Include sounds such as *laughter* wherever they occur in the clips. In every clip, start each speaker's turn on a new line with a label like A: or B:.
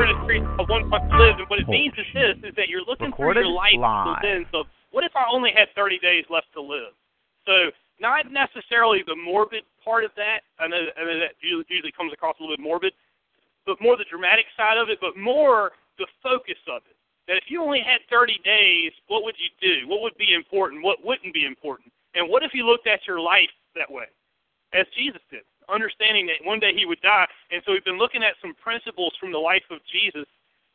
A: We're in a street of one month to live, and what it means is this: is that you're looking through your life
B: live.
A: to then. So, what if I only had 30 days left to live? So, not necessarily the morbid part of that. I know, I know that usually comes across a little bit morbid, but more the dramatic side of it, but more the focus of it. That if you only had 30 days, what would you do? What would be important? What wouldn't be important? And what if you looked at your life that way, as Jesus did, understanding that one day he would die? And so we've been looking at some principles from the life of Jesus.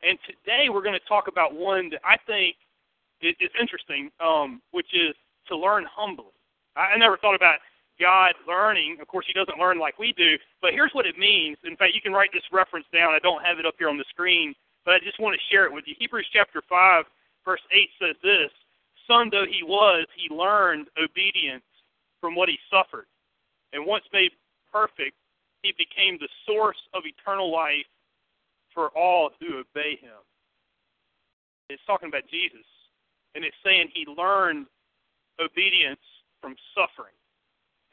A: And today we're going to talk about one that I think is, interesting, um, which is to learn humbly. I, I never thought about God learning. Of course, he doesn't learn like we do, but here's what it means. In fact, you can write this reference down. I don't have it up here on the screen but I just want to share it with you. Hebrews chapter 5, verse 8 says this Son though he was, he learned obedience from what he suffered. And once made perfect, he became the source of eternal life for all who obey him. It's talking about Jesus. And it's saying he learned obedience from suffering.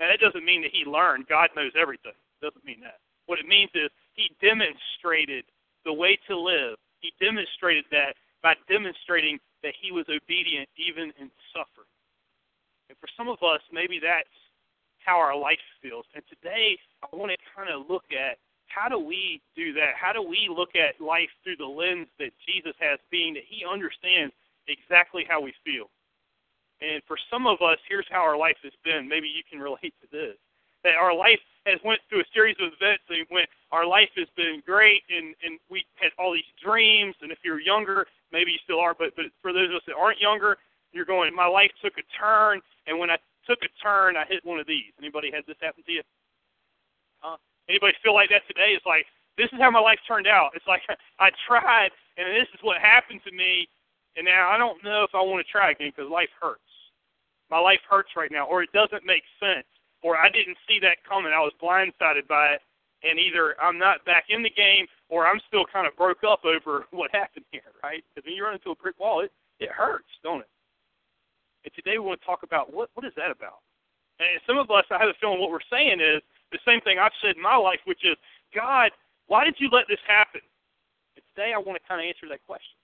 A: Now, that doesn't mean that he learned. God knows everything. It doesn't mean that. What it means is he demonstrated the way to live. He demonstrated that by demonstrating that he was obedient even in suffering. And for some of us, maybe that's how our life feels. And today, I want to kind of look at how do we do that? How do we look at life through the lens that Jesus has, being that he understands exactly how we feel? And for some of us, here's how our life has been. Maybe you can *laughs* relate to this. That our life has went through a series of events and went our life has been great and and we had all these dreams and if you're younger maybe you still are but but for those of us that aren't younger you're going my life took a turn and when I took a turn I hit one of these anybody had this happen to you uh, anybody feel like that today it's like this is how my life turned out it's like *laughs* I tried and this is what happened to me and now I don't know if I want to try again because life hurts my life hurts right now or it doesn't make sense or I didn't see that coming. I was blindsided by it, and either I'm not back in the game or I'm still kind of broke up over *laughs* what happened here, right? Because when you run into a brick wall, it it hurts, don't it? And today we want to talk about what what is that about? And some of us, I have a feeling what we're saying is the same thing I've said in my life, which is, God, why did you let this happen? And today I want to kind of answer that question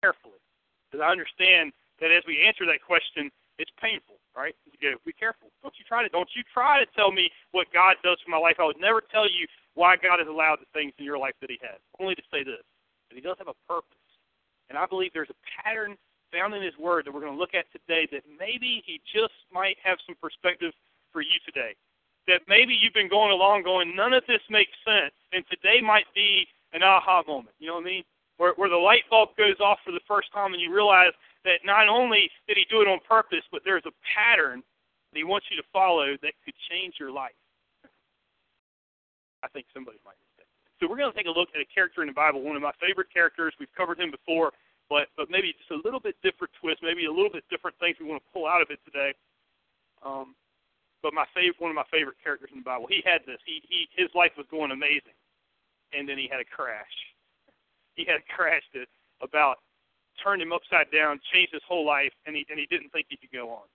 A: carefully, because I understand that as we answer that question, it's painful, right? You go, be careful. Don't you try to don't you try to tell me what God does for my life. I would never tell you why God has allowed the things in your life that He has. Only to say this, that He does have a purpose. And I believe there's a pattern found in His Word that we're going to look at today that maybe He just might have some perspective for you today. That maybe you've been going along going, none of this makes sense, and today might be an aha moment. You know what I mean? Where, where the light bulb goes off for the first time and you realize that not only did he do it on purpose, but there's a pattern that he wants you to follow that could change your life. I think somebody might. So we're going to take a look at a character in the Bible, one of my favorite characters. We've covered him before, but but maybe just a little bit different twist, maybe a little bit different things we want to pull out of it today. Um, but my favorite, one of my favorite characters in the Bible, he had this. He he his life was going amazing, and then he had a crash. He had a crash that about turned him upside down, changed his whole life, and he and he didn't think he could go on.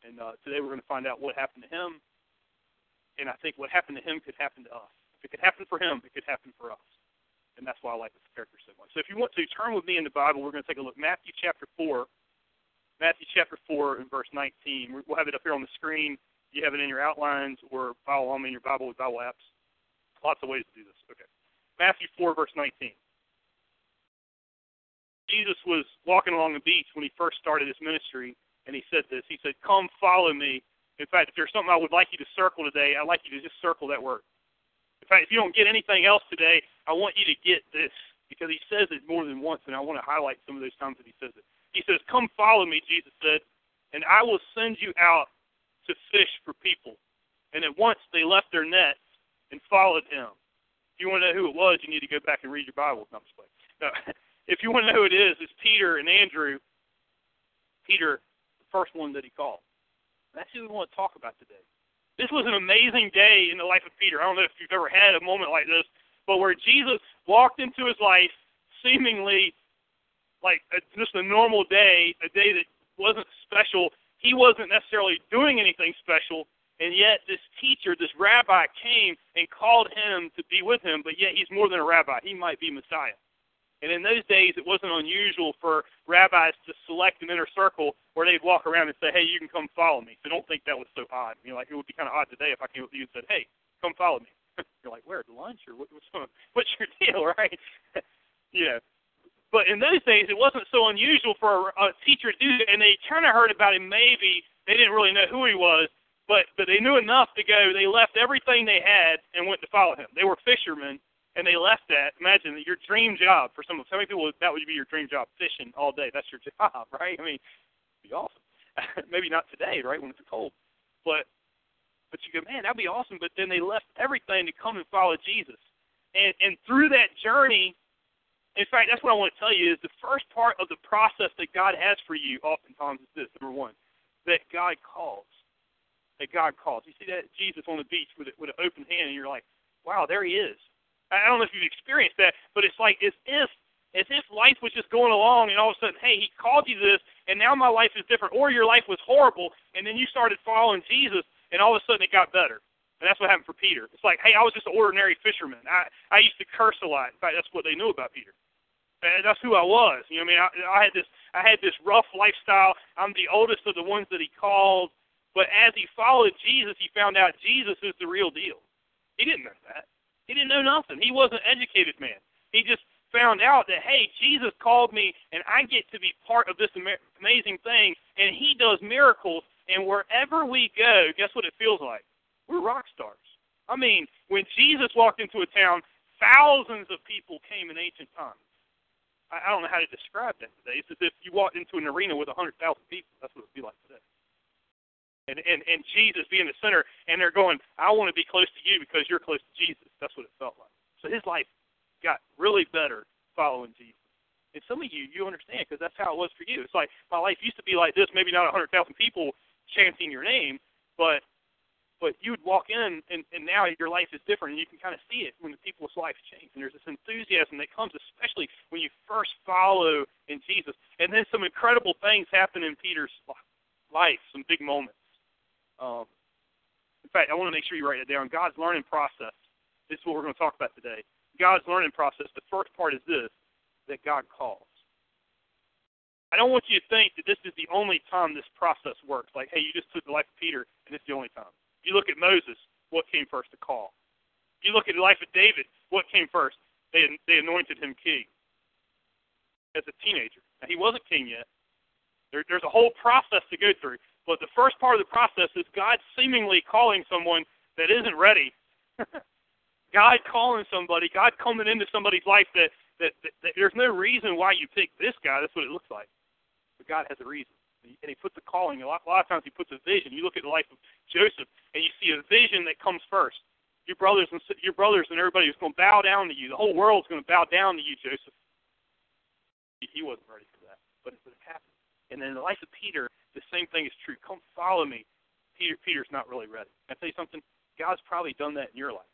A: And uh, today we're going to find out what happened to him, and I think what happened to him could happen to us. If it could happen for him, it could happen for us, and that's why I like this character so much. So if you want to turn with me in the Bible, we're going to take a look Matthew chapter four, Matthew chapter four and verse 19. We'll have it up here on the screen. You have it in your outlines or follow along in your Bible with Bible apps. Lots of ways to do this. Okay, Matthew four verse 19. Jesus was walking along the beach when he first started his ministry, and he said this. He said, Come follow me. In fact, if there's something I would like you to circle today, I'd like you to just circle that word. Fact, if you don't get anything else today, I want you to get this because he says it more than once, and I want to highlight some of those times that he says it. He says, Come follow me, Jesus said, and I will send you out to fish for people. And at once they left their nets and followed him. If you want to know who it was, you need to go back and read your Bible. No, I'm. No. *laughs* if you want to know who it is, it's Peter and Andrew. Peter, the first one that he called. That's who we want to talk about today. This was an amazing day in the life of Peter. I don't know if you've ever had a moment like this, but where Jesus walked into his life seemingly like a, just a normal day, a day that wasn't special. He wasn't necessarily doing anything special, and yet this teacher, this rabbi, came and called him to be with him, but yet he's more than a rabbi. He might be Messiah. And in those days, it wasn't unusual for rabbis to select an inner circle where they'd walk around and say, "Hey, you can come follow me." So don't think that was so odd. You know, like it would be kind of odd today if I came with you and said, "Hey, come follow me." *laughs* You're like, "Where? To lunch or what, what's *laughs* what's your deal?" *laughs* Right? you know. But in those days, it wasn't so unusual for a, a teacher to do that, and they kind of heard about him. Maybe they didn't really know who he was, but but they knew enough to go. They left everything they had and went to follow him. They were fishermen and they left that. Imagine your dream job for some of how many people that would be your dream job, fishing all day. That's your job, *laughs* right? I mean, it'd be awesome. *laughs* Maybe not today, right, when it's cold, but but you go, man, that'd be awesome. But then they left everything to come and follow Jesus, and and through that journey, in fact, that's what I want to tell you is the first part of the process that God has for you. Oftentimes is this number one, that God calls, that God calls. You see that Jesus on the beach with it, with an open hand, and you're like, wow, there he is I don't know if you've experienced that, but it's like as if as if life was just going along and all of a sudden, hey, he called you this and now my life is different. Or your life was horrible and then you started following Jesus and all of a sudden it got better. And that's what happened for Peter. It's like, hey, I was just an ordinary fisherman. I I used to curse a lot. In fact, that's what they knew about Peter. And that's who I was. You know, what I mean, I, I had this I had this rough lifestyle. I'm the oldest of the ones that he called. But as he followed Jesus, he found out Jesus is the real deal. He didn't know that. He didn't know nothing. He wasn't an educated man. He just found out that hey, Jesus called me, and I get to be part of this amazing thing, and He does miracles. And wherever we go, guess what it feels like? We're rock stars. I mean, when Jesus walked into a town, thousands of people came in ancient times. I don't know how to describe that today. It's as if you walked into an arena with a hundred thousand people. That's what it'd be like today and, and, and Jesus being the center, and they're going, I want to be close to you because you're close to Jesus. That's what it felt like. So his life got really better following Jesus. And some of you, you understand because that's how it was for you. It's like my life used to be like this, maybe not a 100,000 people chanting your name, but but you would walk in and, and now your life is different and you can kind of see it when the people's lives change and there's this enthusiasm that comes especially when you first follow in jesus and then some incredible things happen in peter's life some big moments um, in fact, I want to make sure you write it down. God's learning process. This is what we're going to talk about today. God's learning process. The first part is this: that God calls. I don't want you to think that this is the only time this process works. Like, hey, you just took the life of Peter, and it's the only time. You look at Moses. What came first? The call. You look at the life of David. What came first? They they anointed him king. As a teenager, now, he wasn't king yet. There, there's a whole process to go through. But the first part of the process is God seemingly calling someone that isn't ready. *laughs* God calling somebody, God coming into somebody's life that, that, that, that there's no reason why you pick this guy. That's what it looks like. But God has a reason. And he puts a calling. A lot, a lot of times he puts a vision. You look at the life of Joseph, and you see a vision that comes first. Your brothers and your brothers and everybody is going to bow down to you. The whole world's going to bow down to you, Joseph. He, wasn't ready for that, but it, happened. And then the life of Peter, the same thing is true. Come follow me. Peter, Peter's not really ready. I tell you something. God's probably done that in your life.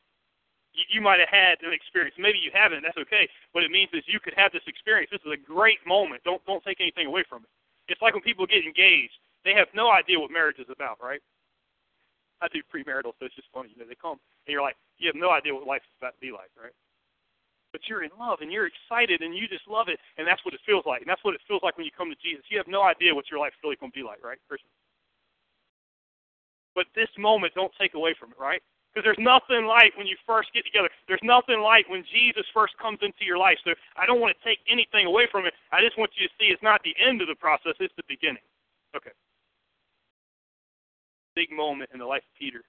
A: You, you might have had an experience. Maybe you haven't. That's okay. What it means is you could have this experience. This is a great moment. Don't don't take anything away from it. It's like when people get engaged. They have no idea what marriage is about, right? I do premarital, so it's just funny. You know, they come and you're like, you have no idea what life is about to be like, right? But you're in love and you're excited and you just love it, and that's what it feels like. And that's what it feels like when you come to Jesus. You have no idea what your life's really going to be like, right, Christian? But this moment, don't take away from it, right? Because there's nothing like when you first get together. There's nothing like when Jesus first comes into your life. So I don't want to take anything away from it. I just want you to see it's not the end of the process, it's the beginning. Okay. Big moment in the life of Peter.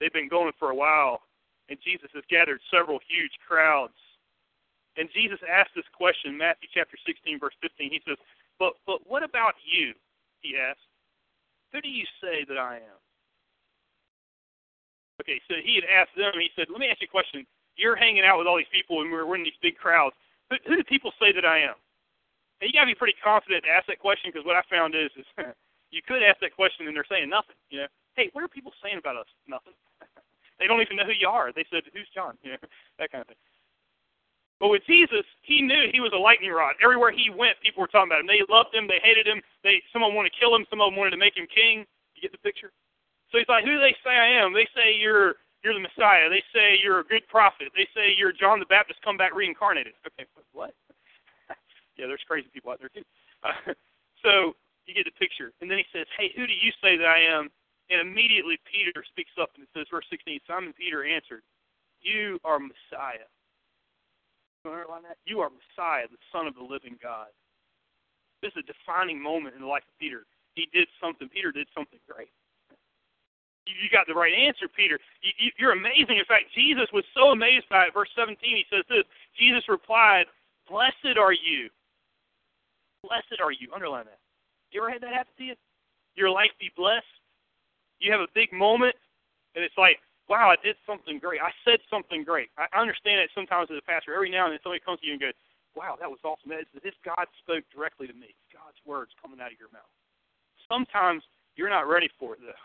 A: They've been going for a while, and Jesus has gathered several huge crowds and Jesus asked this question, Matthew chapter 16, verse 15. He says, But but what about you? He asked. Who do you say that I am? Okay, so he had asked them, he said, Let me ask you a question. you're hanging out with all these people and we're, we're in these big crowds. Who, who do people say that I am? And you got to be pretty confident to ask that question because what I found is, is *laughs* you could ask that question and they're saying nothing. You know, hey, what are people saying about us? Nothing. *laughs* they don't even know who you are. They said, who's John? *laughs* You know, that kind of thing. But with Jesus, he knew he was a lightning rod. Everywhere he went, people were talking about him. They loved him. They hated him. They some of them wanted to kill him. Some of them wanted to make him king. You get the picture? So he's like, who do they say I am? They say you're you're the Messiah. They say you're a good prophet. They say you're John the Baptist come back reincarnated. Okay, what? *laughs* yeah, there's crazy people out there too. *laughs* So you get the picture. And then he says, hey, who do you say that I am? And immediately Peter speaks up and says, verse 16, Simon Peter answered, you are Messiah underline that? You are Messiah, the Son of the living God. This is a defining moment in the life of Peter. He did something. Peter did something great. You, you got the right answer, Peter. You, you, you're amazing. In fact, Jesus was so amazed by it. Verse 17, he says this Jesus replied, Blessed are you. Blessed are you. Underline that. You ever had that happen to you? Your life be blessed? You have a big moment, and it's like, wow, I did something great. I said something great. I understand that sometimes as a pastor, every now and then somebody comes to you and goes, wow, that was awesome. That is, this God spoke directly to me. God's words coming out of your mouth. Sometimes you're not ready for it, though.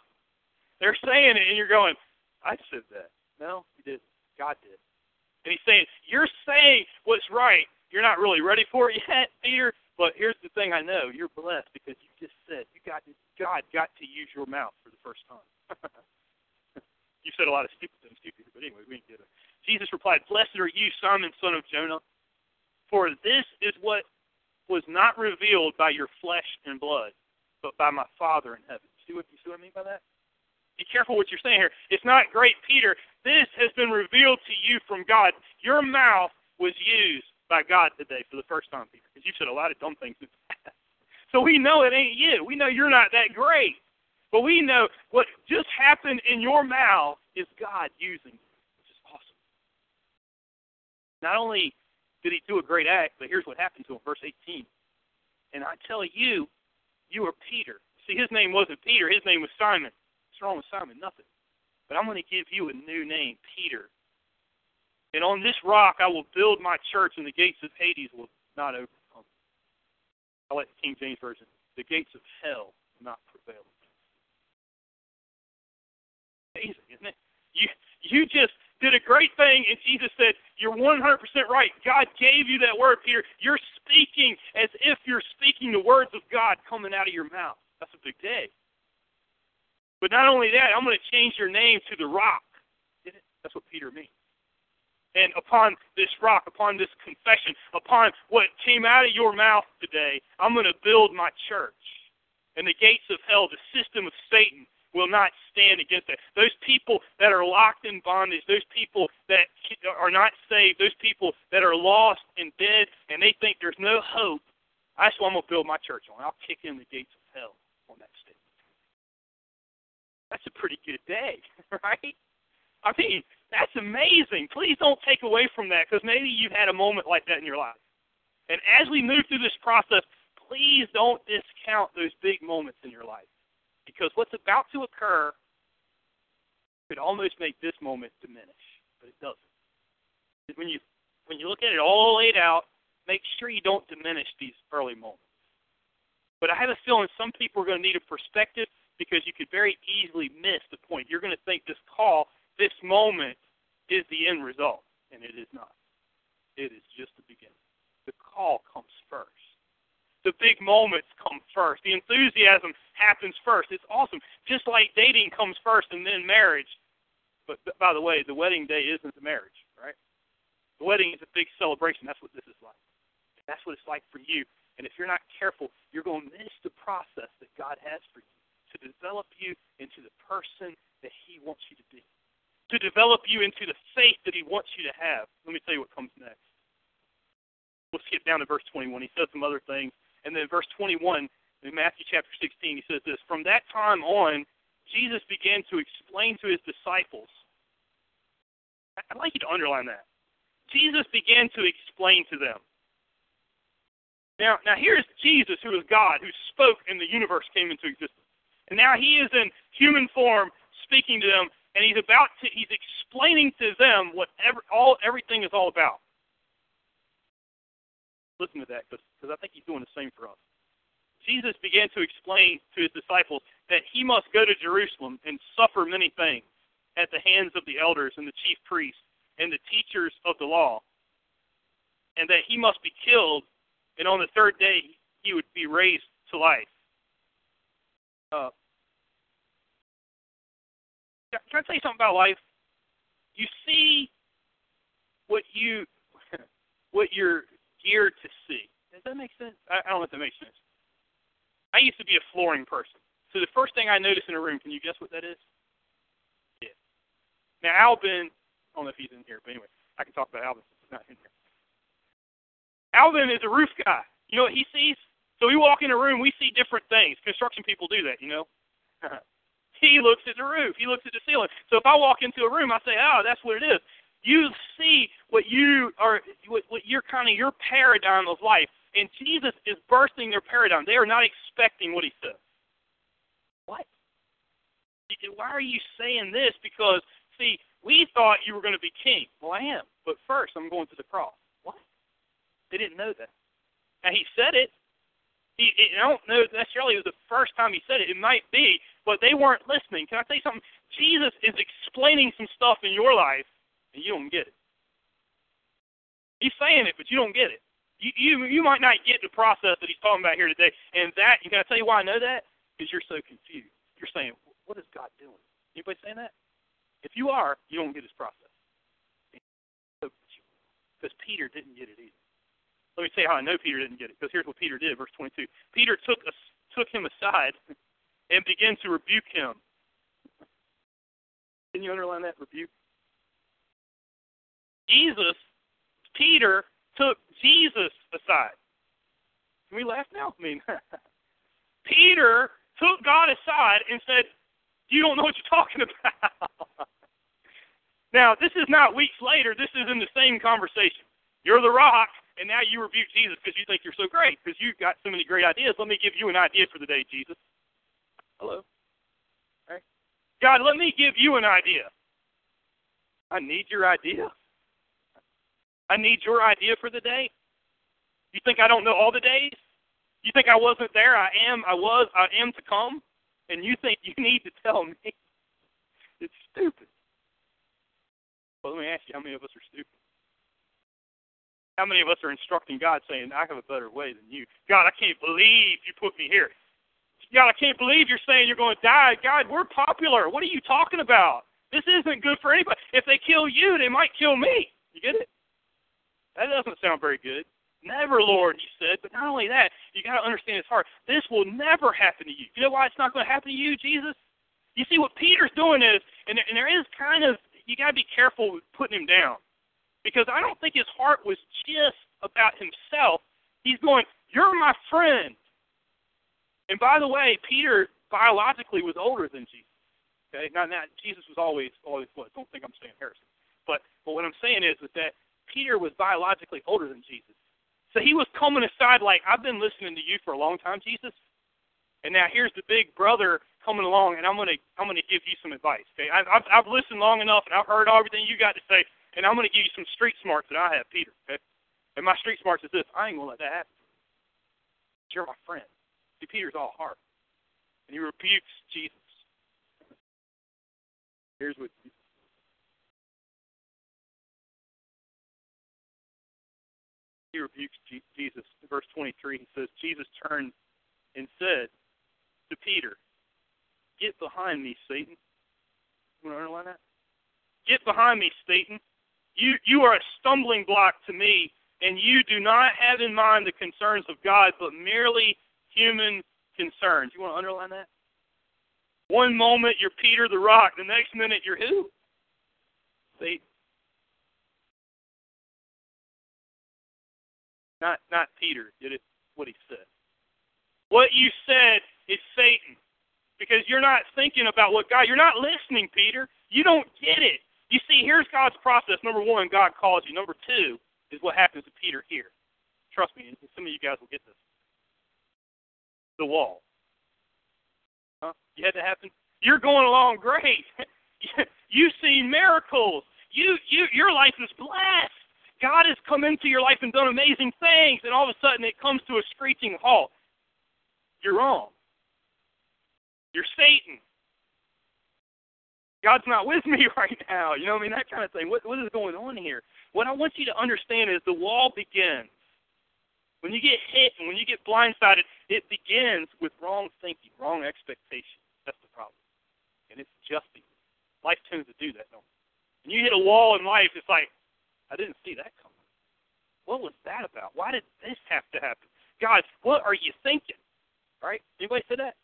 A: They're saying it, and you're going, I said that. No, you didn't. God did. And he's saying, you're saying what's right. You're not really ready for it yet, Peter. But here's the thing I know. You're blessed because you just said you got God got to use your mouth for the first time. *laughs* You said a lot of stupid things Peter, but anyway, we didn't get it. Jesus replied, Blessed are you, Simon, son of Jonah, for this is what was not revealed by your flesh and blood, but by my Father in heaven. See what you see what I mean by that? Be careful what you're saying here. It's not great, Peter. This has been revealed to you from God. Your mouth was used by God today for the first time, Peter, because you said a lot of dumb things. *laughs* so we know it ain't you. We know you're not that great. But we know what just happened in your mouth is God using you, which is awesome. Not only did he do a great act, but here's what happened to him, verse 18. And I tell you, you are Peter. See, his name wasn't Peter, his name was Simon. What's wrong with Simon? Nothing. But I'm going to give you a new name, Peter. And on this rock I will build my church, and the gates of Hades will not overcome. I like the King James Version. The gates of hell will not prevail amazing, isn't it? You you just did a great thing, and Jesus said, You're 100% right. God gave you that word, Peter. You're speaking as if you're speaking the words of God coming out of your mouth. That's a big day. But not only that, I'm going to change your name to the rock. That's what Peter means. And upon this rock, upon this confession, upon what came out of your mouth today, I'm going to build my church. And the gates of hell, the system of Satan, will not stand against that. Those people that are locked in bondage, those people that are not saved, those people that are lost and dead, and they think there's no hope, that's what I'm going to build my church on. I'll kick in the gates of hell on that statement. That's a pretty good day, *laughs* right? I mean, that's amazing. Please don't take away from that because maybe you've had a moment like that in your life. And as we move through this process, please don't discount those big moments in your life. Because what's about to occur could almost make this moment diminish, but it doesn't. When you when you look at it all laid out, make sure you don't diminish these early moments. But I have a feeling some people are going to need a perspective because you could very easily miss the point. You're going to think this call, this moment, is the end result, and it is not. It is just the beginning. The call comes first the big moments come first. The enthusiasm happens first. It's awesome. Just like dating comes first and then marriage. But by the way, the wedding day isn't the marriage, right? The wedding is a big celebration. That's what this is like. That's what it's like for you. And if you're not careful, you're going to miss the process that God has for you to develop you into the person that He wants you to be, to develop you into the faith that He wants you to have. Let me tell you what comes next. We'll skip down to verse 21. He says some other things and then verse 21 in Matthew chapter 16, he says this From that time on, Jesus began to explain to his disciples. I'd like you to underline that. Jesus began to explain to them. Now, now here's Jesus, who is God, who spoke and the universe came into existence. And now he is in human form speaking to them, and he's about to he's explaining to them what all everything is all about. Listen to that, because I think he's doing the same for us. Jesus began to explain to his disciples that he must go to Jerusalem and suffer many things at the hands of the elders and the chief priests and the teachers of the law, and that he must be killed, and on the third day he would be raised to life. Uh, can I tell you something about life? You see what you *laughs* what you're geared to see. Does that make sense? I, I don't know if that makes sense. I used to be a flooring person. So the first thing I notice in a room, can you guess what that is? Yeah. Now Albin, I don't know if he's in here, but anyway, I can talk about Albin since he's not in here. Alvin is a roof guy. You know what he sees? So we walk in a room, we see different things. Construction people do that, you know. *laughs* he looks at the roof, he looks at the ceiling. So if I walk into a room, I say, "Oh, that's what it is." You see what you are, what, what your kind of your paradigm of life, and Jesus is bursting their paradigm. They are not expecting what he says. What? Why are you saying this? Because see, we thought you were going to be king. Well, I am, but first I'm going to the cross. What? They didn't know that. Now he said it. He, I don't know necessarily it was the first time he said it. It might be, but they weren't listening. Can I tell you something? Jesus is explaining some stuff in your life, and you don't get it. He's saying it, but you don't get it. You you you might not get the process that he's talking about here today. And that, you can I tell you why I know that? Because you're so confused. You're saying, what is God doing? Anybody saying that? If you are, you don't get his process. Because Peter didn't get it either. Let me say how I know Peter didn't get it, because here's what Peter did, verse 22. Peter took a, took him aside and began to rebuke him. Can you underline that rebuke? Jesus, Peter took Jesus aside. Can we laugh now? I mean, *laughs* Peter took God aside and said, "You don't know what you're talking about." *laughs* now, this is not weeks later. This is in the same conversation. You're the rock and now you rebuke Jesus because you think you're so great because you've got so many great ideas. Let me give you an idea for the day, Jesus. Hello. Right. God, let me give you an idea. I need your idea. I need your idea for the day. You think I don't know all the days? You think I wasn't there? I am, I was, I am to come? And you think you need to tell me? *laughs* It's stupid. Well, let me ask you, how many of us are stupid? How many of us are instructing God saying, I have a better way than you? God, I can't believe you put me here. God, I can't believe you're saying you're going to die. God, we're popular. What are you talking about? This isn't good for anybody. If they kill you, they might kill me. You get it? That doesn't sound very good. Never, Lord, he said. But not only that, you got to understand his heart. This will never happen to you. You know why it's not going to happen to you, Jesus? You see, what Peter's doing is, and there, and there is kind of, you got to be careful with putting him down because I don't think his heart was just about himself. He's going, You're my friend. And by the way, Peter biologically was older than Jesus. Okay, now, now Jesus was always always was. Don't think I'm saying heresy, but but what I'm saying is, is that Peter was biologically older than Jesus. So he was coming aside like, I've been listening to you for a long time, Jesus, and now here's the big brother coming along, and I'm gonna I'm gonna give you some advice. Okay, I, I've I've listened long enough, and I've heard everything you got to say. And I'm to give you some street smarts that I have, Peter. Okay? And my street smarts is this: I ain't to let that happen. You're my friend. See, Peter's all heart, and he rebukes Jesus. Here's what. He rebukes Jesus. Verse 23, he says, Jesus turned and said to Peter, Get behind me, Satan. You want to underline that? Get behind me, Satan. You, you are a stumbling block to me, and you do not have in mind the concerns of God, but merely human concerns. You want to underline that? One moment you're Peter the rock, the next minute you're who? Satan. Not not Peter did it what he said. What you said is Satan. Because you're not thinking about what God you're not listening, Peter. You don't get it. You see, here's God's process. Number one, God calls you. Number two is what happens to Peter here. Trust me, and some of you guys will get this. The wall. Huh? You had to happen. You're going along great. *laughs* You've seen miracles. You, you, your life is blessed. God has come into your life and done amazing things, and all of a sudden it comes to a screeching halt. You're wrong. You're Satan. God's not with me *laughs* right now. You know what I mean? That kind of thing. What, what is going on here? What I want you to understand is the wall begins. When you get hit and when you get blindsided, it begins with wrong thinking, wrong expectations. That's the problem. And it's just life tends to do that, don't it? When you hit a wall in life, it's like, I didn't see that coming. What was that about? Why did this have to happen? God, what are you thinking? Right? Anybody say that?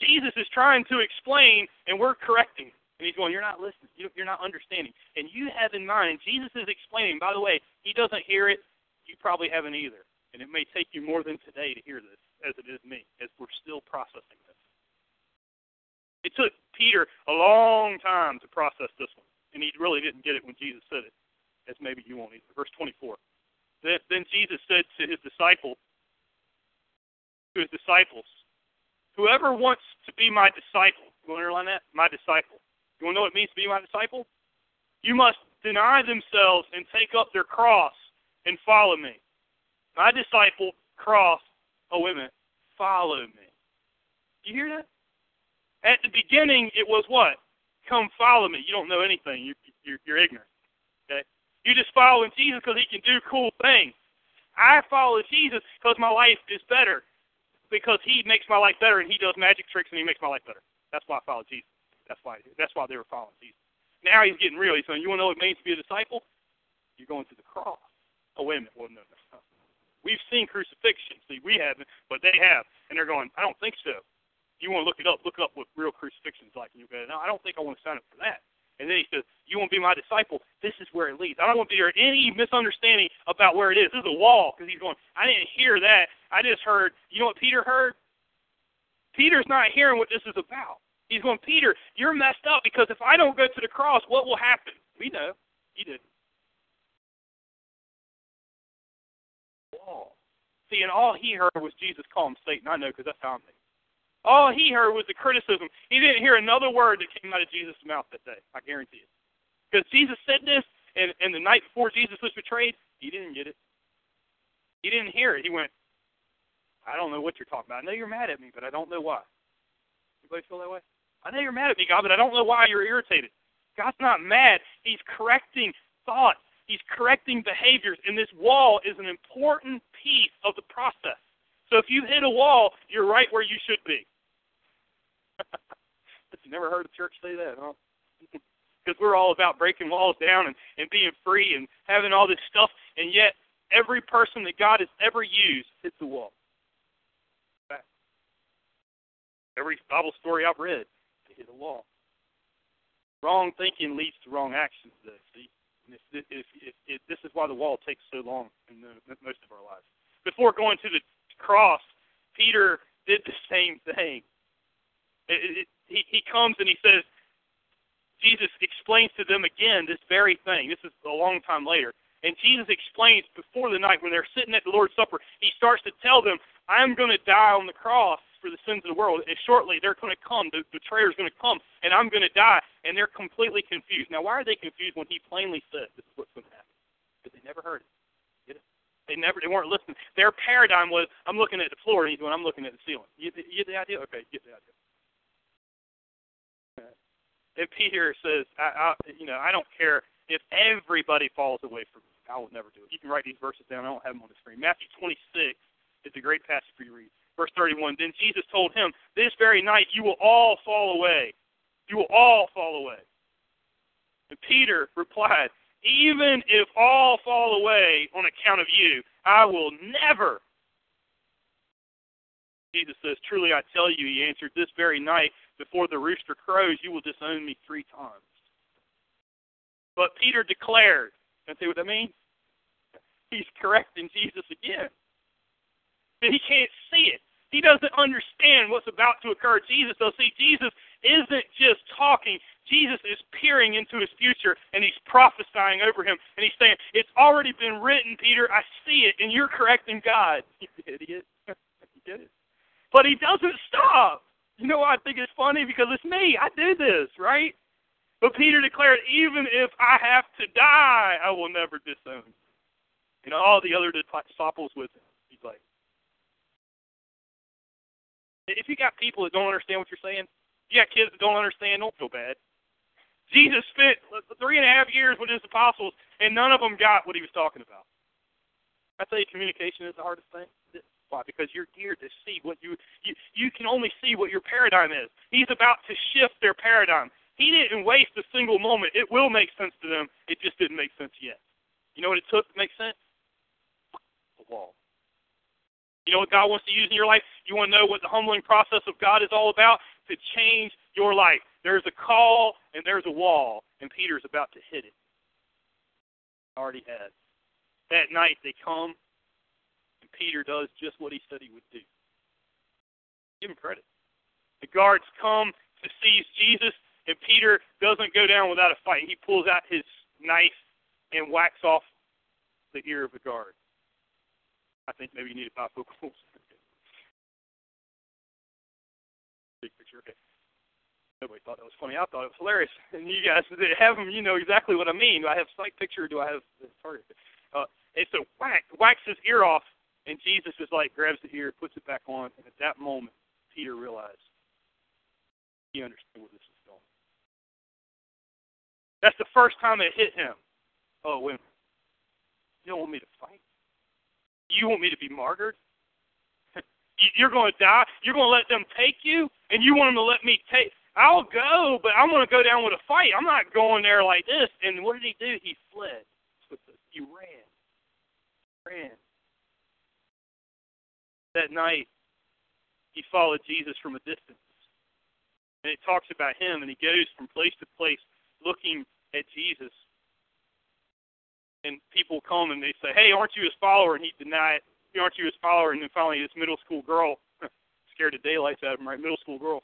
A: Jesus is trying to explain, and we're correcting. And he's going, You're not listening. You're not understanding. And you have in mind, Jesus is explaining, by the way, he doesn't hear it. You probably haven't either. And it may take you more than today to hear this, as it is me, as we're still processing this. It took Peter a long time to process this one. And he really didn't get it when Jesus said it, as maybe you won't either. Verse 24. Then, Jesus said to his disciple, to his disciples, Whoever wants to be my disciple, you want to underline that? My disciple. You want to know what it means to be my disciple? You must deny themselves and take up their cross and follow me. My disciple, cross, oh, wait a minute, follow me. Do you hear that? At the beginning, it was what? Come follow me. You don't know anything. You, you're, you're ignorant. Okay? You just follow Jesus because he can do cool things. I follow Jesus because my life is better because he makes my life better and he does magic tricks and he makes my life better. That's why I follow Jesus. That's why that's why they were following Jesus. Now he's getting real. He's saying, You want to know what it means to be a disciple? You're going to the cross. Oh wait a minute, well no, no. We've seen crucifixion. See, we haven't, but they have. And they're going, I don't think so. You want to look it up, look up what real crucifixion is like and you go, No, I don't think I want to sign up for that. And then he says, You want to be my disciple? This is where it leads. I don't want to there any misunderstanding about where it is. This is a wall because he's going, I didn't hear that. I just heard, you know what Peter heard? Peter's not hearing what this is about. He's going, Peter, you're messed up because if I don't go to the cross, what will happen? We know. He did. Wall. See, and all he heard was Jesus call him Satan. I know because that's how I'm thinking. All he heard was the criticism. He didn't hear another word that came out of Jesus' mouth that day. I guarantee it. Because Jesus said this, and, and the night before Jesus was betrayed, he didn't get it. He didn't hear it. He went, I don't know what you're talking about. I know you're mad at me, but I don't know why. Anybody feel that way? I know you're mad at me, God, but I don't know why you're irritated. God's not mad. He's correcting thoughts. He's correcting behaviors, and this wall is an important piece of the process. So if you hit a wall, you're right where you should be. You never heard a church say that, huh? *laughs* Because we're all about breaking walls down and, and being free and having all this stuff, and yet every person that God has ever used hits a wall. Every Bible story I've read, they hit a wall. Wrong thinking leads to wrong actions, though, see? And if, if, if, if, this is why the wall takes so long in the, most of our lives. Before going to the cross, Peter did the same thing. It, it, he, he comes and he says, Jesus explains to them again this very thing. This is a long time later. And Jesus explains before the night when they're sitting at the Lord's Supper, he starts to tell them, I'm going to die on the cross for the sins of the world. And shortly they're going to come. The betrayer is going to come, and I'm going to die. And they're completely confused. Now, why are they confused when he plainly said this is what's going to happen? Because they never heard it. They never, they weren't listening. Their paradigm was, I'm looking at the floor, and he's going, I'm looking at the ceiling. You, you get the idea? Okay, you get the idea. And Peter says, I, I, you know, I don't care if everybody falls away from me. I will never do it. You can write these verses down. I don't have them on the screen. Matthew 26 is a great passage for you to read. Verse 31. Then Jesus told him, This very night you will all fall away. You will all fall away. And Peter replied, even if all fall away on account of you, I will never. Jesus says, Truly I tell you, he answered, this very night before the rooster crows, you will disown me three times. But Peter declared, can see what that means? He's correcting Jesus again. But he can't see it. He doesn't understand what's about to occur. Jesus, though, see, Jesus isn't just talking, Jesus is peering into his future and he's prophesying over him and he's saying, It's already been written, Peter. I see it, and you're correcting God. *laughs* You idiot. *laughs* you it? But he doesn't stop. You know I think it's funny? Because it's me. I do this, right? But Peter declared, even if I have to die, I will never disown. You. And all the other disciples with him. He's like, if you got people that don't understand what you're saying, you got kids that don't understand, don't feel bad. Jesus spent three and a half years with his apostles, and none of them got what he was talking about. I tell you, communication is the hardest thing. Why? Because you're geared to see what you you you can only see what your paradigm is. He's about to shift their paradigm. He didn't waste a single moment. It will make sense to them. It just didn't make sense yet. You know what it took to make sense? The wall. You know what God wants to use in your life? You want to know what the humbling process of God is all about? To change your life. There's a call and there's a wall, and Peter's about to hit it. Already has. That night they come, Peter does just what he said he would do. Give him credit. The guards come to seize Jesus, and Peter doesn't go down without a fight. He pulls out his knife and whacks off the ear of the guard. I think maybe you need a bifocals. Big picture, okay. Nobody thought that was funny. I thought it was hilarious. And you guys have them, you know exactly what I mean. Do I have sight picture? Or do I have the target? Uh, and so whack, whacks his ear off, and Jesus is like grabs the ear, puts it back on, and at that moment, Peter realized he understood where this was going. That's the first time it hit him. Oh, wait You don't want me to fight? You want me to be martyred? *laughs* You're going to die? You're going to let them take you? And you want them to let me take? I'll go, but I'm going to go down with a fight. I'm not going there like this. And what did he do? He fled. He ran. Ran. That night, he followed Jesus from a distance. And it talks about him, and he goes from place to place looking at Jesus. And people come and they say, Hey, aren't you his follower? And he denied it. Aren't you his follower? And then finally, this middle school girl *laughs* scared the daylights out of him, right? Middle school girl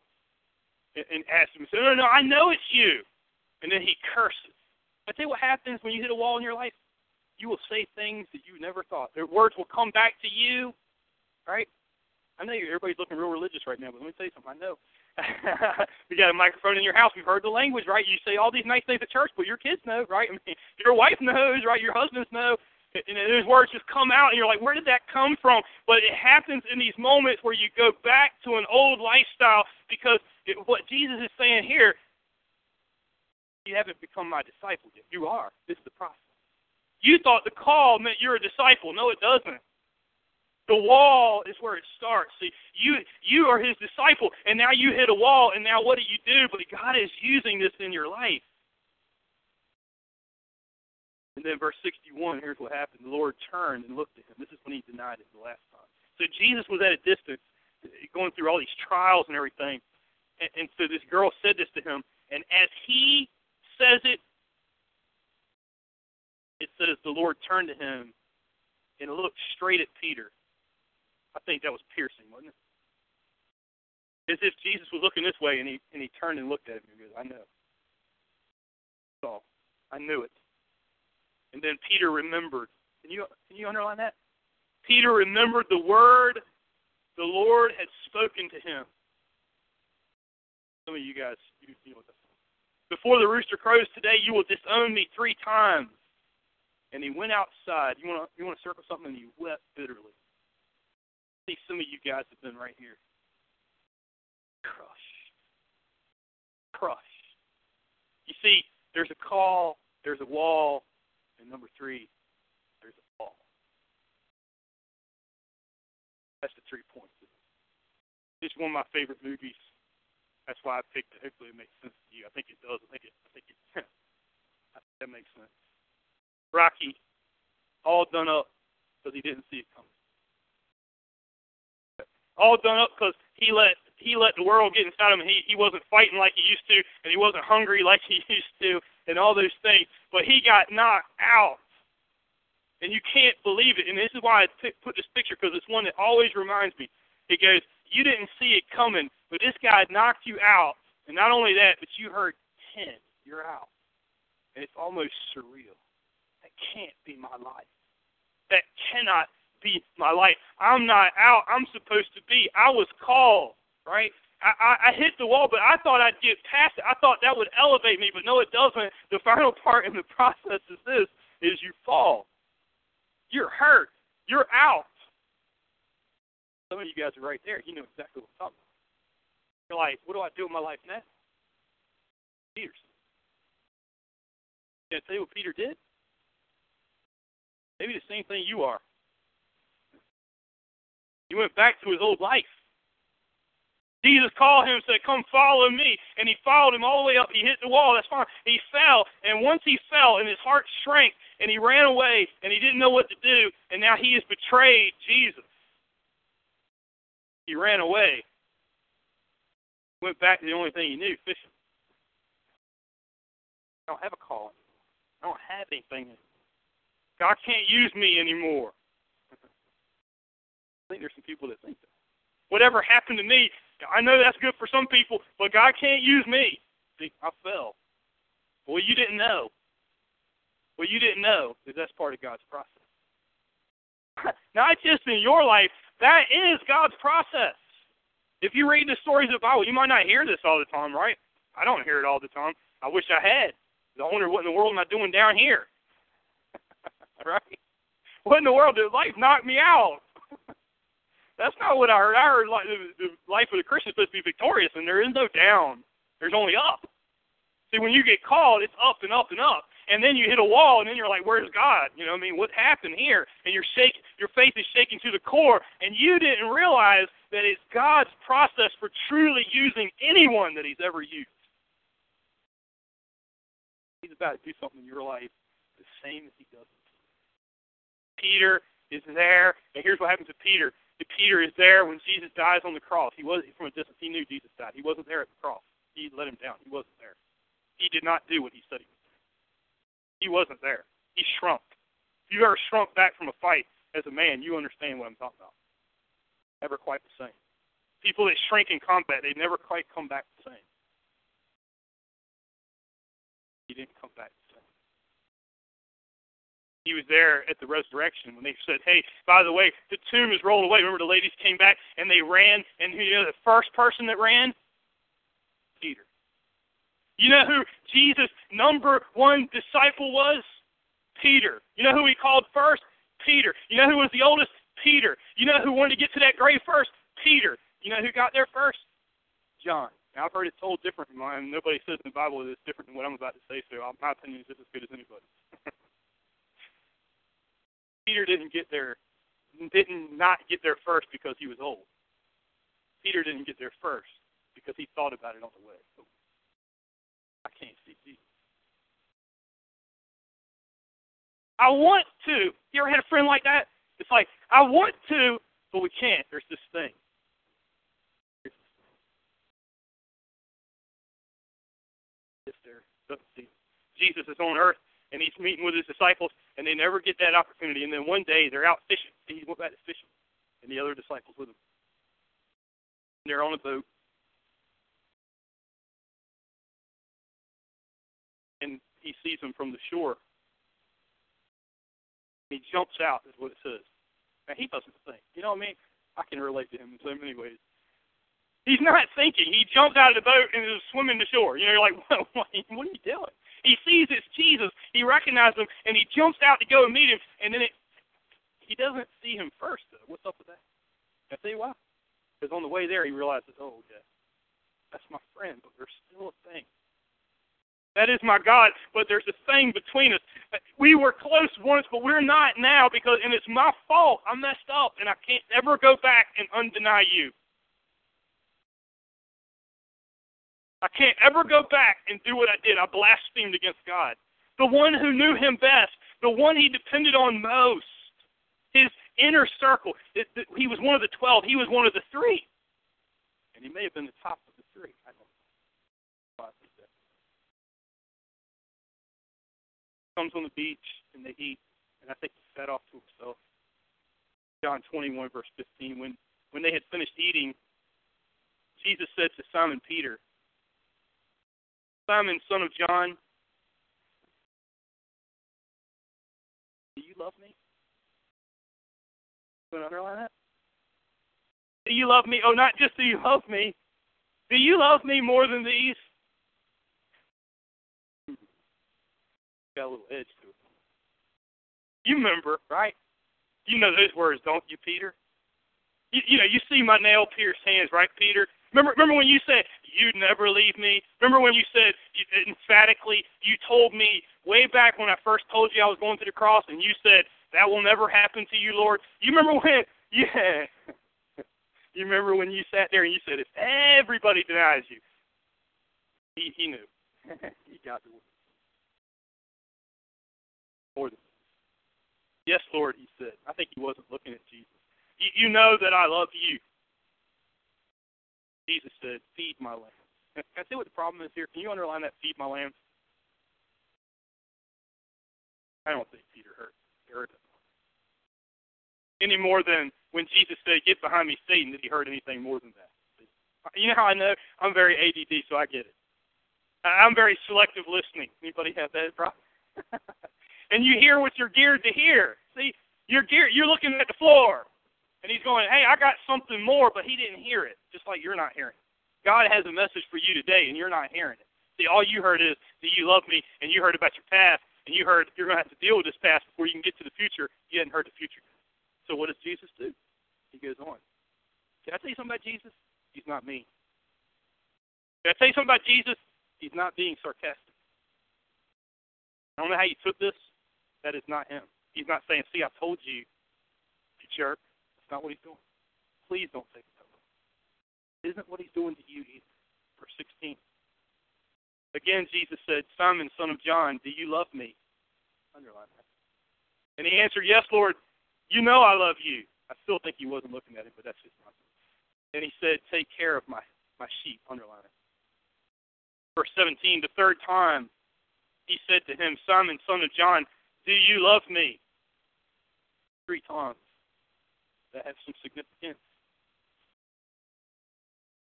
A: and asked him, said, No, no, I know it's you. And then he curses. I tell you what happens when you hit a wall in your life. You will say things that you never thought. Their words will come back to you, right? I know everybody's looking real religious right now, but let me tell you something. I know. *laughs* you got a microphone in your house. We've heard the language, right? You say all these nice things at church, but your kids know, right? *laughs* I mean, your wife knows, right? Your husbands know. And those words just come out, and you're like, where did that come from? But it happens in these moments where you go back to an old lifestyle because it, what Jesus is saying here, you haven't become my disciple yet. You are. This is the process. You thought the call meant you're a disciple. No, it doesn't. The wall is where it starts. See, you you are his disciple, and now you hit a wall, and now what do you do? But God is using this in your life. And then verse 61, here's what happened. The Lord turned and looked at him. This is when he denied it the last time. So Jesus was at a distance, going through all these trials and everything. And, and so this girl said this to him. And as he says it, it says the Lord turned to him and looked straight at Peter. I think that was piercing, wasn't it? As if Jesus was looking this way and he and he turned and looked at him and goes, I know. So I knew it. And then Peter remembered. Can you can you underline that? Peter remembered the word the Lord had spoken to him. Some of you guys, you deal with this. Before the rooster crows today, you will disown me three times. And he went outside. You want to you want to circle something? And he wept bitterly. I see some of you guys have been right here. Crushed. Crushed. You see, there's a call, there's a wall, and number three, there's a fall. That's the three points. It's one of my favorite movies. That's why I picked it. Hopefully, it makes sense to you. I think it does. I think it. I think it. *laughs* that makes sense. Rocky, all done up because he didn't see it coming. All done up because he let he let the world get inside him. He he wasn't fighting like he used to, and he wasn't hungry *laughs* like he used to, and all those things. But he got knocked out, and you can't believe it. And this is why I t- put this picture because it's one that always reminds me. It goes, you didn't see it coming, but this guy knocked you out, and not only that, but you heard ten. You're out, and it's almost surreal. That can't be my life. That cannot be my life. I'm not out. I'm supposed to be. I was called, right? I, I, I hit the wall, but I thought I'd get past it. I thought that would elevate me, but no, it doesn't. The final *laughs* part in the process is this: is you fall. You're hurt. You're out. Some of you guys are right there. You know exactly what I'm talking about. You're like, what do I do with my life now? Peter's. Can I tell you what Peter did? Maybe the same thing you are. He went back to his old life. Jesus called him and said, Come follow me. And he followed him all the way up. He hit the wall. That's fine. He fell. And once he fell, and his heart shrank, and he ran away, and he didn't know what to do, and now he has betrayed Jesus. He ran away. Went back to the only thing he knew fishing. I don't have a calling. I don't have anything. God can't use me anymore. I think there's some people that think that. Whatever happened to me, I know that's good for some people, but God can't use me. See, I fell. Well, you didn't know. Well, you didn't know that that's part of God's process. *laughs* Not just in your life, that is God's process. If you read the stories of the Bible, you might not hear this all the time, right? I don't hear it all the time. I wish I had. I wonder what in the world am I doing down here? *laughs* right? What in the world did life knock me out? That's not what I heard. I heard like the, life of the Christian is supposed to be victorious, and there is no down. There's only up. See, when you get called, it's up and up and up, and then you hit a wall, and then you're like, "Where's God?" You know, what I mean, what happened here? And you're your faith is shaking to the core, and you didn't realize that it's God's process for truly using anyone that He's ever used. He's about to do something in your life the same as He does. Peter is there, and here's what happens to Peter. Peter is there when Jesus dies on the cross. He was from a distance. He knew Jesus died. He wasn't there at the cross. He let him down. He wasn't there. He did not do what he said he was. He wasn't there. He shrunk. If you ever shrunk back from a fight as a man, you understand what I'm talking about. Never quite the same. People that shrink in combat, they never quite come back the same. He didn't come back he was there at the resurrection when they said, "Hey, by the way, the tomb is rolled away." Remember, the ladies came back and they ran, and you know the first person that ran, Peter. You know who Jesus' number one disciple was? Peter. You know who he called first? Peter. You know who was the oldest? Peter. You know who wanted to get to that grave first? Peter. You know who got there first? John. Now, I've heard it told different from mine. Nobody says in the Bible that it's different than what I'm about to say, so uh, my opinion is just as good as anybody's. *laughs* Peter didn't get there, didn't not get there first because he was old. Peter didn't get there first because he thought about it on the way. I can't see Jesus. I want to. You ever had a friend like that? It's like, I want to, but we can't. There's this thing. Sister. See. Jesus is on earth and he's meeting with his disciples, and they never get that opportunity. And then one day they're out fishing. He went back to fishing, and the other disciples with him. And they're on a boat, and he sees them from the shore. He jumps out, is what it says. Now he doesn't think. You know what I mean? I can relate to him in so many ways. He's not thinking. He jumps out of the boat and is swimming to shore. You know, you're like, *laughs* what, what are you doing? He sees it's Jesus. He recognizes him, and he jumps out to go and meet him. And then it, he doesn't see him first. Though. What's up with that? I tell you why. Because on the way there, he realizes, oh yeah, that's my friend, but there's still a thing. That is my God, but there's a thing between us. We were close once, but we're not now because, and it's my fault. I messed up, and I can't ever go back and undeny you. I can't ever go back and do what I did. I blasphemed against God. The one who knew him best, the one he depended on most, his inner circle. He was one of the twelve. He was one of the three. And he may have been the top of the three. I don't know. Comes on the beach and they eat, and I think he fed off to himself. John 21, verse 15. When, when they had finished eating, Jesus said to Simon Peter, Simon, son of John, do you love me? You want to underline that? Do you love me? Oh, not just do you love me, Do you love me more than these? Got a little edge to it. You remember, right? You know those words, don't you, Peter? You, you know, you see my nail pierced hands, right, Peter? Remember, remember when you said you'd never leave me? Remember when you said you, emphatically you told me way back when I first told you I was going to the cross, and you said that will never happen to you, Lord. You remember when? *laughs* Yeah. you remember when you sat there and you said if everybody denies you, he he knew. *laughs* he got the word. More than yes, Lord, he said. I think he wasn't looking at Jesus. You, you know that I love you. Jesus said, "Feed my lambs." Can I say what the problem is here? Can you underline that? Feed my lambs. I don't think Peter heard heard it any more than when Jesus said, "Get behind me, Satan." Did he heard anything more than that? You know how I know? I'm very ADD, so I get it. I'm very selective listening. Anybody have that problem? *laughs* and you hear what you're geared to hear. See, you're geared. You're looking at the floor. And he's going, hey, I got something more, but he didn't hear it, just like you're not hearing it. God has a message for you today, and you're not hearing it. See, all you heard is that you love me, and you heard about your past, and you heard you're going to have to deal with this past before you can get to the future. You hadn't heard the future. So what does Jesus do? He goes on. Can I tell you something about Jesus? He's not mean. Can I tell you something about Jesus? He's not being sarcastic. I don't know how you took this. That is not him. He's not saying, see, I told you, you jerk. That's not what he's doing. Please don't take it that way. It isn't what he's doing to you either. Verse 16. Again, Jesus said, Simon, son of John, do you love me? Underline that. And he answered, Yes, Lord, you know I love you. I still think he wasn't looking at him, but that's just nonsense. And he said, Take care of my, my sheep. Underline it. Verse 17, the third time he said to him, Simon, son of John, do you love me? Three times that has some significance.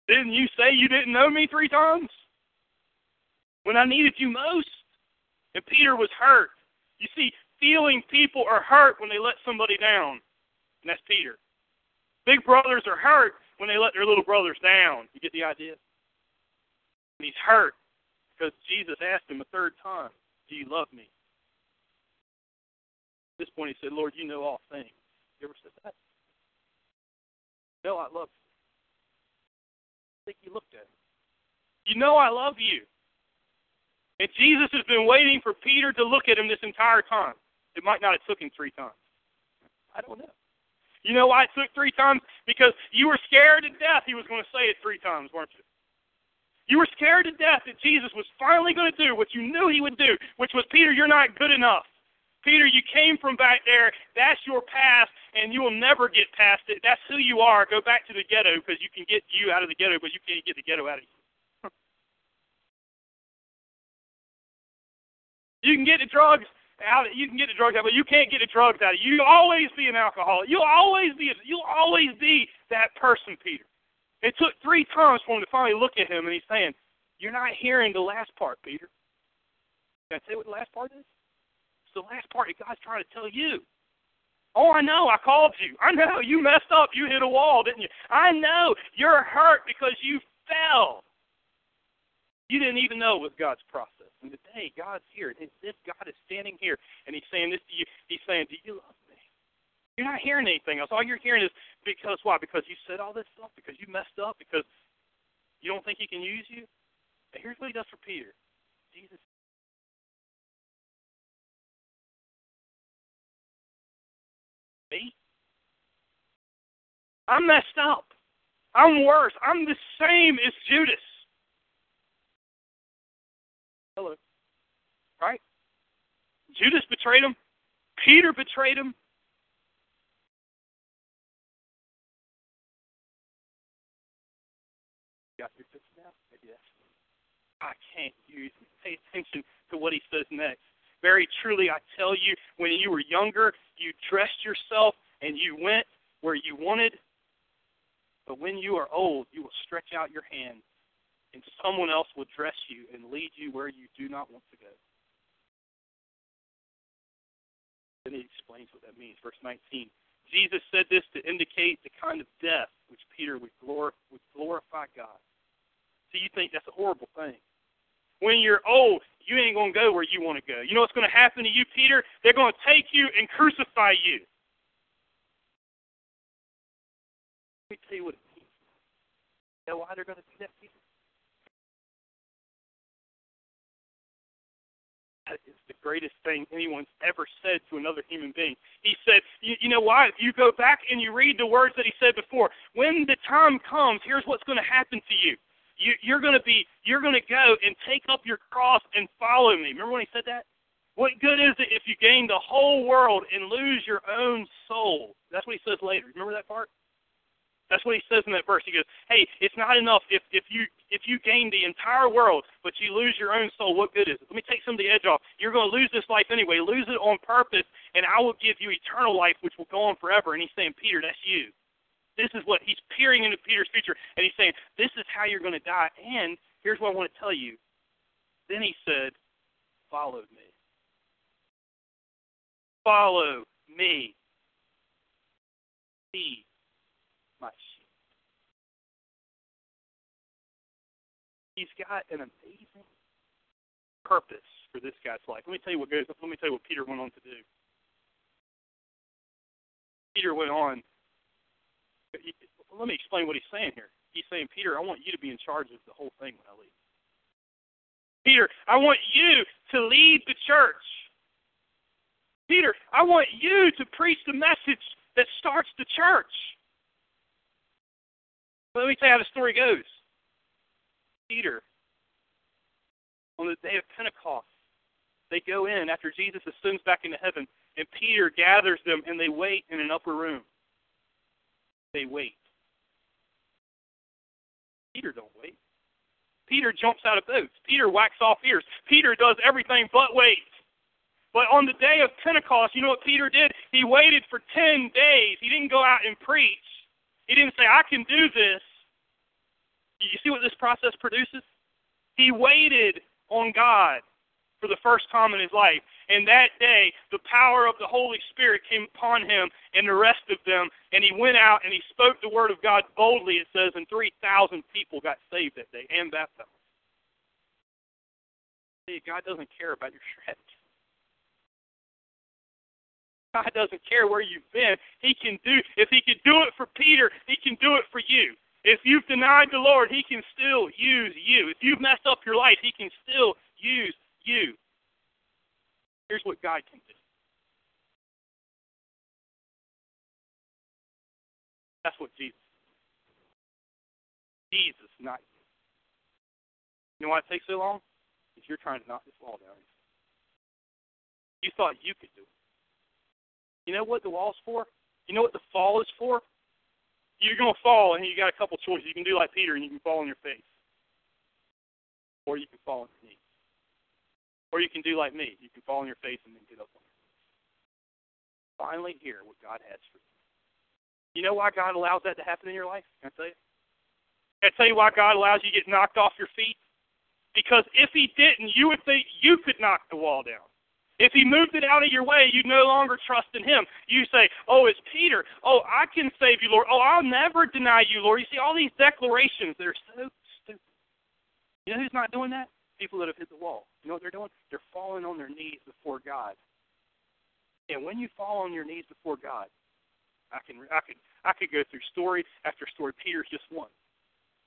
A: Didn't you say you didn't know me three times? When I needed you most? And Peter was hurt. You see, feeling people are hurt when they let somebody down. And that's Peter. Big brothers are hurt when they let their little brothers down. You get the idea? And he's hurt because Jesus asked him a third time, Do you love me? At this point, he said, Lord, you know all things. You ever said that? Know I love you. I think he looked at him. You know I love you. And Jesus has been waiting for Peter to look at him this entire time. It might not have took him three times. I don't know. You know why it took three times? Because you were scared to death he was going to say it three times, weren't you? You were scared to death that Jesus was finally going to do what you knew he would do, which was, Peter, you're not good enough. Peter, you came from back there. That's your past, and you will never get past it. That's who you are. Go back to the ghetto because you can get you out of the ghetto, but you can't get the ghetto out of you. you can get the drugs out. You can get the drugs out, but you can't get the drugs out of you. You'll always be an alcoholic. You'll always be. You'll always be that person, Peter. It took three times for him to finally look at him, and he's saying, "You're not hearing the last part, Peter." Can I say what the last part is? The last part that God's trying to tell you. Oh, I know, I called you. I know you messed up. You hit a wall, didn't you? I know you're hurt because you fell. You didn't even know it was God's process. And today, God's here. And this God is standing here, and He's saying this to you. He's saying, Do you love me? You're not hearing anything else. All you're hearing is because why? Because you said all this stuff? Because you messed up? Because you don't think He can use you? But here's what He does for Peter Jesus me. I'm messed up. I'm worse. I'm the same as Judas. Hello. Right? Judas betrayed him. Peter betrayed him. Got your fix now? Maybe that's I can't use pay attention to what he says next. Very truly, I tell you, when you were younger, you dressed yourself and you went where you wanted. But when you are old, you will stretch out your hand, and someone else will dress you and lead you where you do not want to go. Then he explains what that means. Verse 19. Jesus said this to indicate the kind of death which Peter would, glor- would glorify God. So you think that's a horrible thing. When you're old, you ain't going to go where you want to go. You know what's going to happen to you, Peter? They're going to take you and crucify you. Let me tell you what. You know why they're going to do that, Peter? That is the greatest thing anyone's ever said to another human being. He said, you, you know why? If you go back and you read the words that he said before, when the time comes, here's what's going to happen to you. You you're going to be, you're going to go and take up your cross and follow me. Remember when he said that? What good is it if you gain the whole world and lose your own soul? That's what he says later. Remember that part? That's what he says in that verse. He goes, "Hey, it's not enough if if you if you gain the entire world, but you lose your own soul. What good is it? Let me take some of the edge off. You're going to lose this life anyway. Lose it on purpose, and I will give you eternal life, which will go on forever." And he's saying, "Peter, that's you. This is what he's peering into Peter's future, and he's saying, this is how you're going to die. And here's what I want to tell you. Then he said, follow me. Follow me. Feed my sheep. He's got an amazing purpose for this guy's life. Let me tell you what goes. Let me tell you what Peter went on to do. Peter went on. Let me explain what he's saying here. He's saying, Peter, I want you to be in charge of the whole thing when I leave. Peter, I want you to lead the church. Peter, I want you to preach the message that starts the church. Let me tell you how the story goes. Peter, on the day of Pentecost, they go in after Jesus ascends back into heaven, and Peter gathers them, and they wait in an upper room. They wait. Peter don't wait. Peter jumps out of boats. Peter whacks off ears. Peter does everything but wait. But on the day of Pentecost, you know what Peter did? He waited for 10 days. He didn't go out and preach. He didn't say, I can do this. You see what this process produces? He waited on God for the first time in his life. And that day, the power of the Holy Spirit came upon him and the rest of them. And he went out and he spoke the word of God boldly, it says, and 3,000 people got saved that day and baptized. See, God doesn't care about your strategy. God doesn't care where you've been. He can do if he could do it for Peter, he can do it for you. If you've denied the Lord, he can still use you. If you've messed up your life, he can still use you. Here's what God can do. That's what Jesus. Jesus, not you. You know why it takes so long? Because you're trying to knock this wall down. You thought you could do it. You know what the wall's for? You know what the fall is for? You're to fall, and you got a couple choices. You can do like Peter, and you can fall on your face, or you can fall on your knees, or you can do like me. You can fall on your face and then get up on knees. Finally, hear what God has for you. You know why God allows that to happen in your life? Can I tell you? Can I tell you why God allows you to get knocked off your feet? Because if He didn't, you would think you could knock the wall down. If he moved it out of your way, you no longer trust in him. You say, Oh, it's Peter. Oh, I can save you, Lord. Oh, I'll never deny you, Lord. You see, all these declarations, they're so stupid. You know who's not doing that? People that have hit the wall. You know what they're doing? They're falling on their knees before God. And when you fall on your knees before God, I can I could I could go through story after story. Peter's just one.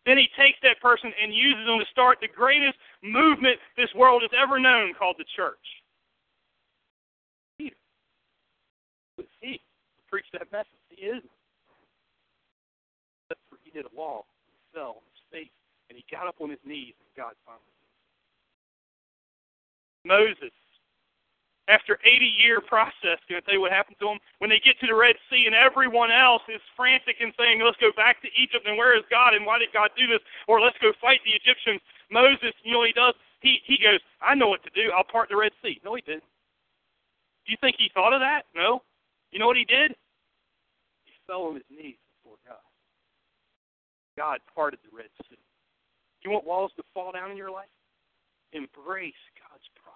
A: Then he takes that person and uses them to start the greatest movement this world has ever known called the church. was he preached that message. He is. Except for he hit a wall, fell face, and he got up on his knees, and God him. Moses, after 80 year process, can I tell you what happened to him? When they get to the Red Sea and everyone else is frantic and saying, let's go back to Egypt and where is God and why did God do this? Or let's go fight the Egyptians. Moses, you know what he does? He, he goes, I know what to do. I'll part the Red Sea. No, he didn't. Do you think he thought of that? No. You know what he did? He fell on his knees before God. God parted the Red Sea. You want walls to fall down in your life? Embrace God's process.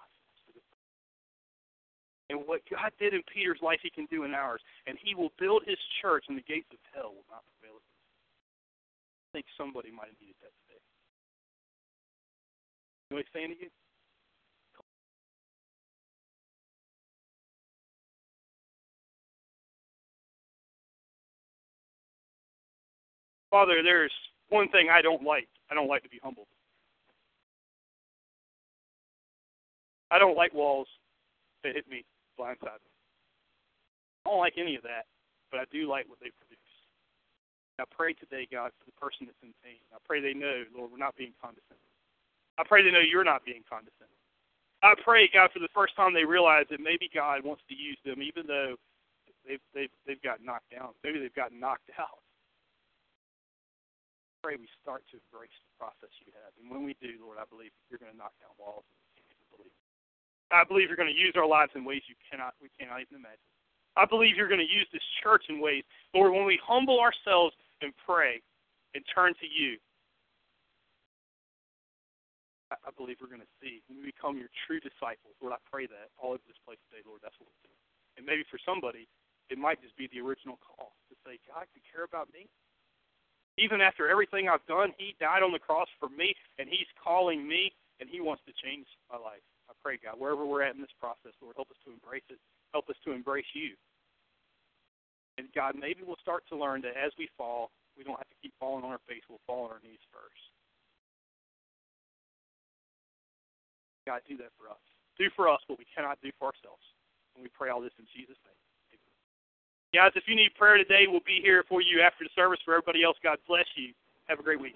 A: And what God did in Peter's life, he can do in ours. And he will build his church, and the gates of hell will not prevail against it. I think somebody might have needed that today. You know saying to? Father, there's one thing I don't like. I don't like to be humbled. I don't like walls that hit me blindsided. I don't like any of that, but I do like what they produce. I pray today, God, for the person that's in pain. I pray they know, Lord, we're not being condescending. I pray they know you're not being condescending. I pray, God, for the first time they realize that maybe God wants to use them, even though they've they've they've got knocked down. Maybe they've gotten knocked *laughs* out. I pray we start to embrace the process you have, and when we do, Lord, I believe you're going to knock down walls. I believe you're going to use our lives in ways you cannot we cannot even imagine. I believe you're going to use this church in ways, Lord, when we humble ourselves and pray and turn to you, I believe we're going to see when we become your true disciples. Lord, I pray that all over this place today, Lord, that's what we'll do. And maybe for somebody, it might just be the original call to say, God, do you care about me? Even after everything I've done, He died on the cross for me, and He's calling me, and He wants to change my life. Pray, God, wherever we're at in this process, Lord, help us to embrace it. Help us to embrace you. And God, maybe we'll start to learn that as we fall, we don't have to keep falling on our face. We'll fall on our knees first. God, do that for us. Do for us what we cannot do for ourselves. And we pray all this in Jesus' name. Guys, if you need prayer today, we'll be here for you after the service. For everybody else, God bless you. Have a great week.